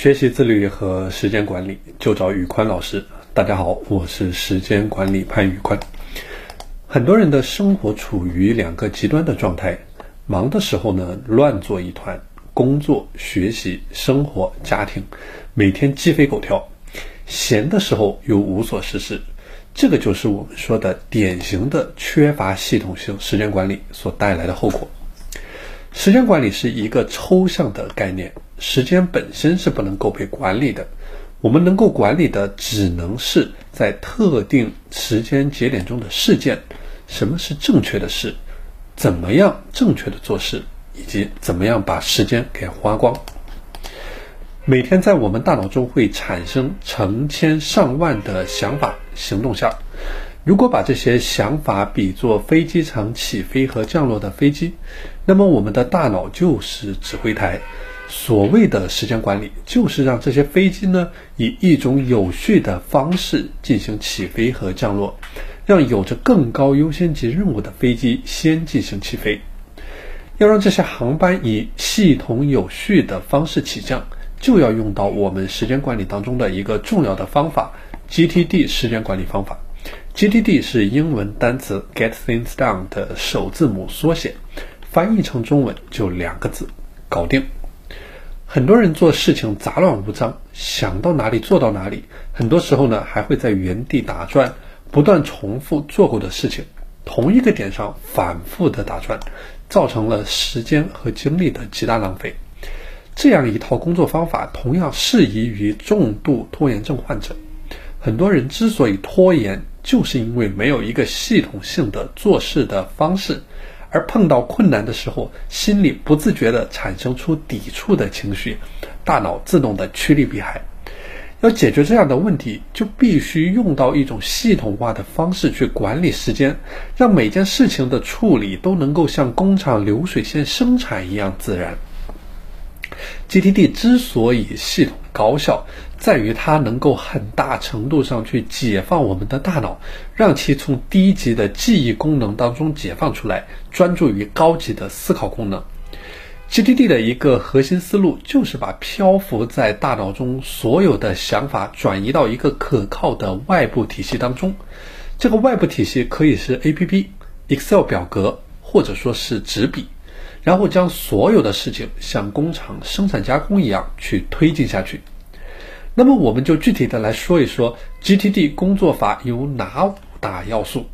学习自律和时间管理，就找宇宽老师。大家好，我是时间管理潘宇宽。很多人的生活处于两个极端的状态：忙的时候呢，乱作一团，工作、学习、生活、家庭，每天鸡飞狗跳；闲的时候又无所事事。这个就是我们说的典型的缺乏系统性时间管理所带来的后果。时间管理是一个抽象的概念。时间本身是不能够被管理的，我们能够管理的只能是在特定时间节点中的事件。什么是正确的事？怎么样正确的做事？以及怎么样把时间给花光？每天在我们大脑中会产生成千上万的想法、行动项。如果把这些想法比作飞机场起飞和降落的飞机，那么我们的大脑就是指挥台。所谓的时间管理，就是让这些飞机呢以一种有序的方式进行起飞和降落，让有着更高优先级任务的飞机先进行起飞。要让这些航班以系统有序的方式起降，就要用到我们时间管理当中的一个重要的方法 ——GTD 时间管理方法。GTD 是英文单词 Get Things Done 的首字母缩写，翻译成中文就两个字：搞定。很多人做事情杂乱无章，想到哪里做到哪里，很多时候呢还会在原地打转，不断重复做过的事情，同一个点上反复的打转，造成了时间和精力的极大浪费。这样一套工作方法同样适宜于重度拖延症患者。很多人之所以拖延，就是因为没有一个系统性的做事的方式。而碰到困难的时候，心里不自觉地产生出抵触的情绪，大脑自动的趋利避害。要解决这样的问题，就必须用到一种系统化的方式去管理时间，让每件事情的处理都能够像工厂流水线生产一样自然。GTD 之所以系统高效，在于它能够很大程度上去解放我们的大脑，让其从低级的记忆功能当中解放出来，专注于高级的思考功能。GTD 的一个核心思路就是把漂浮在大脑中所有的想法转移到一个可靠的外部体系当中。这个外部体系可以是 APP、Excel 表格，或者说是纸笔。然后将所有的事情像工厂生产加工一样去推进下去。那么，我们就具体的来说一说 GTD 工作法有哪五大要素。